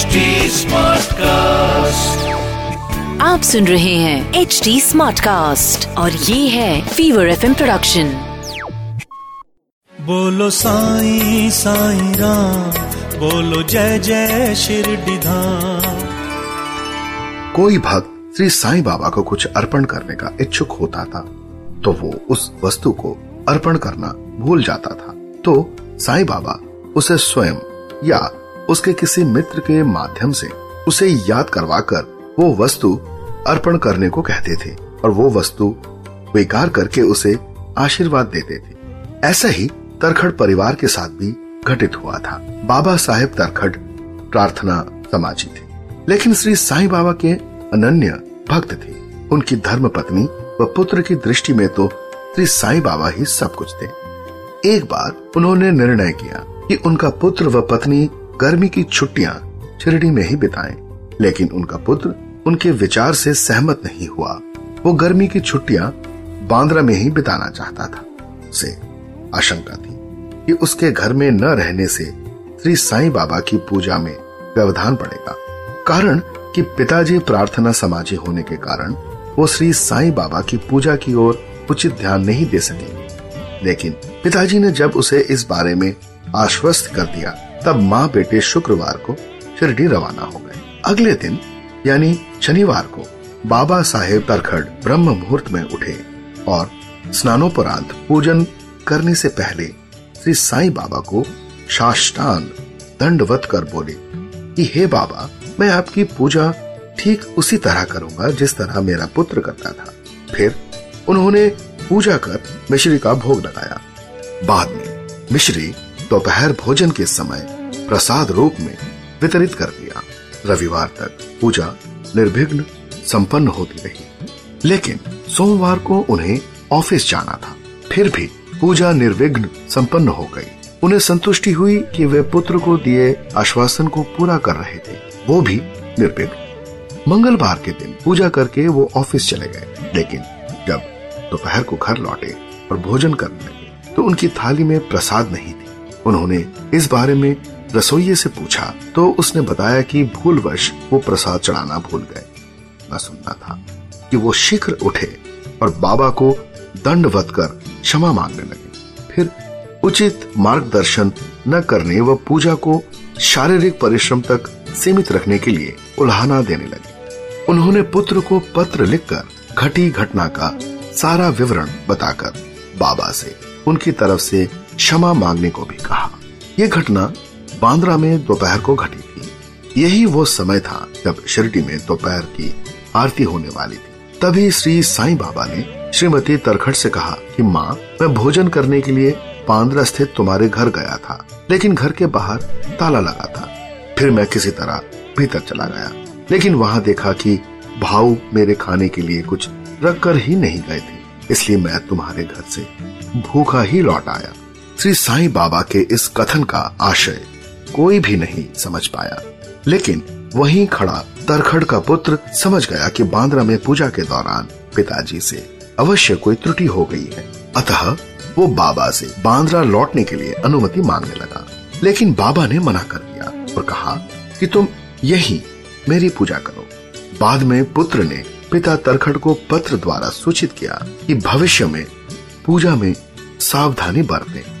HD Smartcast. आप सुन रहे हैं एच डी स्मार्ट कास्ट और ये है फीवर एफ़ प्रोडक्शन बोलो साईं साईं राम बोलो जय जय शिरडी धाम कोई भक्त श्री साईं बाबा को कुछ अर्पण करने का इच्छुक होता था तो वो उस वस्तु को अर्पण करना भूल जाता था। तो साईं बाबा उसे स्वयं या उसके किसी मित्र के माध्यम से उसे याद करवाकर वो वस्तु अर्पण करने को कहते थे और वो वस्तु स्वीकार करके उसे आशीर्वाद देते थे। ऐसा ही तरखड़ परिवार के साथ भी घटित हुआ था। बाबा साहेब तरखड़ प्रार्थना समाजी थे। लेकिन श्री साईं बाबा के अनन्य भक्त थे। उनकी धर्म पत्नी व पुत्र की दृष्टि में तो श्री साईं बाबा ही सब कुछ थे। एक बार उन्होंने निर्णय किया कि उनका पुत्र व पत्नी गर्मी की छुट्टियाँ शिरडी में ही बिताएँ, लेकिन उनका पुत्र उनके विचार से सहमत नहीं हुआ। वो गर्मी की छुट्टियाँ बांद्रा में ही बिताना चाहता था। उसे आशंका थी कि उसके घर में न रहने से श्री साईं बाबा की पूजा में व्यवधान पड़ेगा। कारण कि पिताजी प्रार्थना समाजी होने के कारण वो श्री साईं बाबा की पूजा की ओर उचित ध्यान नहीं दे सके। लेकिन पिताजी ने जब उसे इस बारे में आश्वस्त कर दिया तब माँ बेटे शुक्रवार को शिरडी रवाना हो गए। अगले दिन, यानी शनिवार को, बाबा साहेब तरखड़ ब्रह्म मुहूर्त में उठे और स्नानोपरांत पूजन करने से पहले श्री साईं बाबा को साष्टांग दंडवत कर बोले कि, हे बाबा, मैं आपकी पूजा ठीक उसी तरह करूँगा जिस तरह मेरा पुत्र करता था। फिर उन्होंने पूजा कर मिश्री का भोग लगाया। बाद में मिश्री दोपहर भोजन के समय प्रसाद रूप में वितरित कर दिया। रविवार तक पूजा निर्विघ्न संपन्न होती रही। लेकिन सोमवार को उन्हें ऑफ़िस जाना था। फिर भी पूजा निर्विघ्न संपन्न हो गई। उन्हें संतुष्टि हुई कि वे पुत्र को दिए आश्वासन को पूरा कर रहे थे। वो भी निर्विघ्न। मंगलवार के दिन पूजा करके वो ऑफ़िस चले गए। लेकिन जब दोपहर को घर लौटे और भोजन करने लगे तो उनकी थाली में प्रसाद नहीं उन्होंने इस बारे में रसोइये से पूछा तो उसने बताया कि भूलवश वो प्रसाद चढ़ाना भूल गए। मैं सुनना था कि वो शीघ्र उठे और बाबा को दंडवत कर क्षमा मांगने लगे। फिर उचित मार्गदर्शन न करने व पूजा को शारीरिक परिश्रम तक सीमित रखने के लिए उल्हाना देने लगे। उन्होंने पुत्र को पत्र लिखकर घटी घटना का सारा विवरण बताकर बाबा से उनकी तरफ़ से क्षमा मांगने को भी कहा। यह घटना बांद्रा में दोपहर को घटी थी। यही वो समय था जब शिरडी में दोपहर की आरती होने वाली थी। तभी श्री साईं बाबा ने श्रीमती तरखट से कहा कि, माँ, मैं भोजन करने के लिए बांद्रा स्थित तुम्हारे घर गया था, लेकिन घर के बाहर ताला लगा था। फिर मैं किसी तरह भीतर चला गया, लेकिन वहाँ देखा कि भाऊ मेरे खाने के लिए कुछ रख कर ही नहीं गए थे, इसलिए मैं तुम्हारे घर से भूखा ही लौट आया। श्री साईं बाबा के इस कथन का आशय कोई भी नहीं समझ पाया। लेकिन वहीं खड़ा तरखड़ का पुत्र समझ गया कि बांद्रा में पूजा के दौरान पिताजी से अवश्य कोई त्रुटि हो गई है। अतः वो बाबा से बांद्रा लौटने के लिए अनुमति मांगने लगा। लेकिन बाबा ने मना कर दिया और कहा कि तुम यही मेरी पूजा करो। बाद में पुत्र ने पिता तरखड़ को पत्र द्वारा सूचित किया कि भविष्य में पूजा में सावधानी बरतें।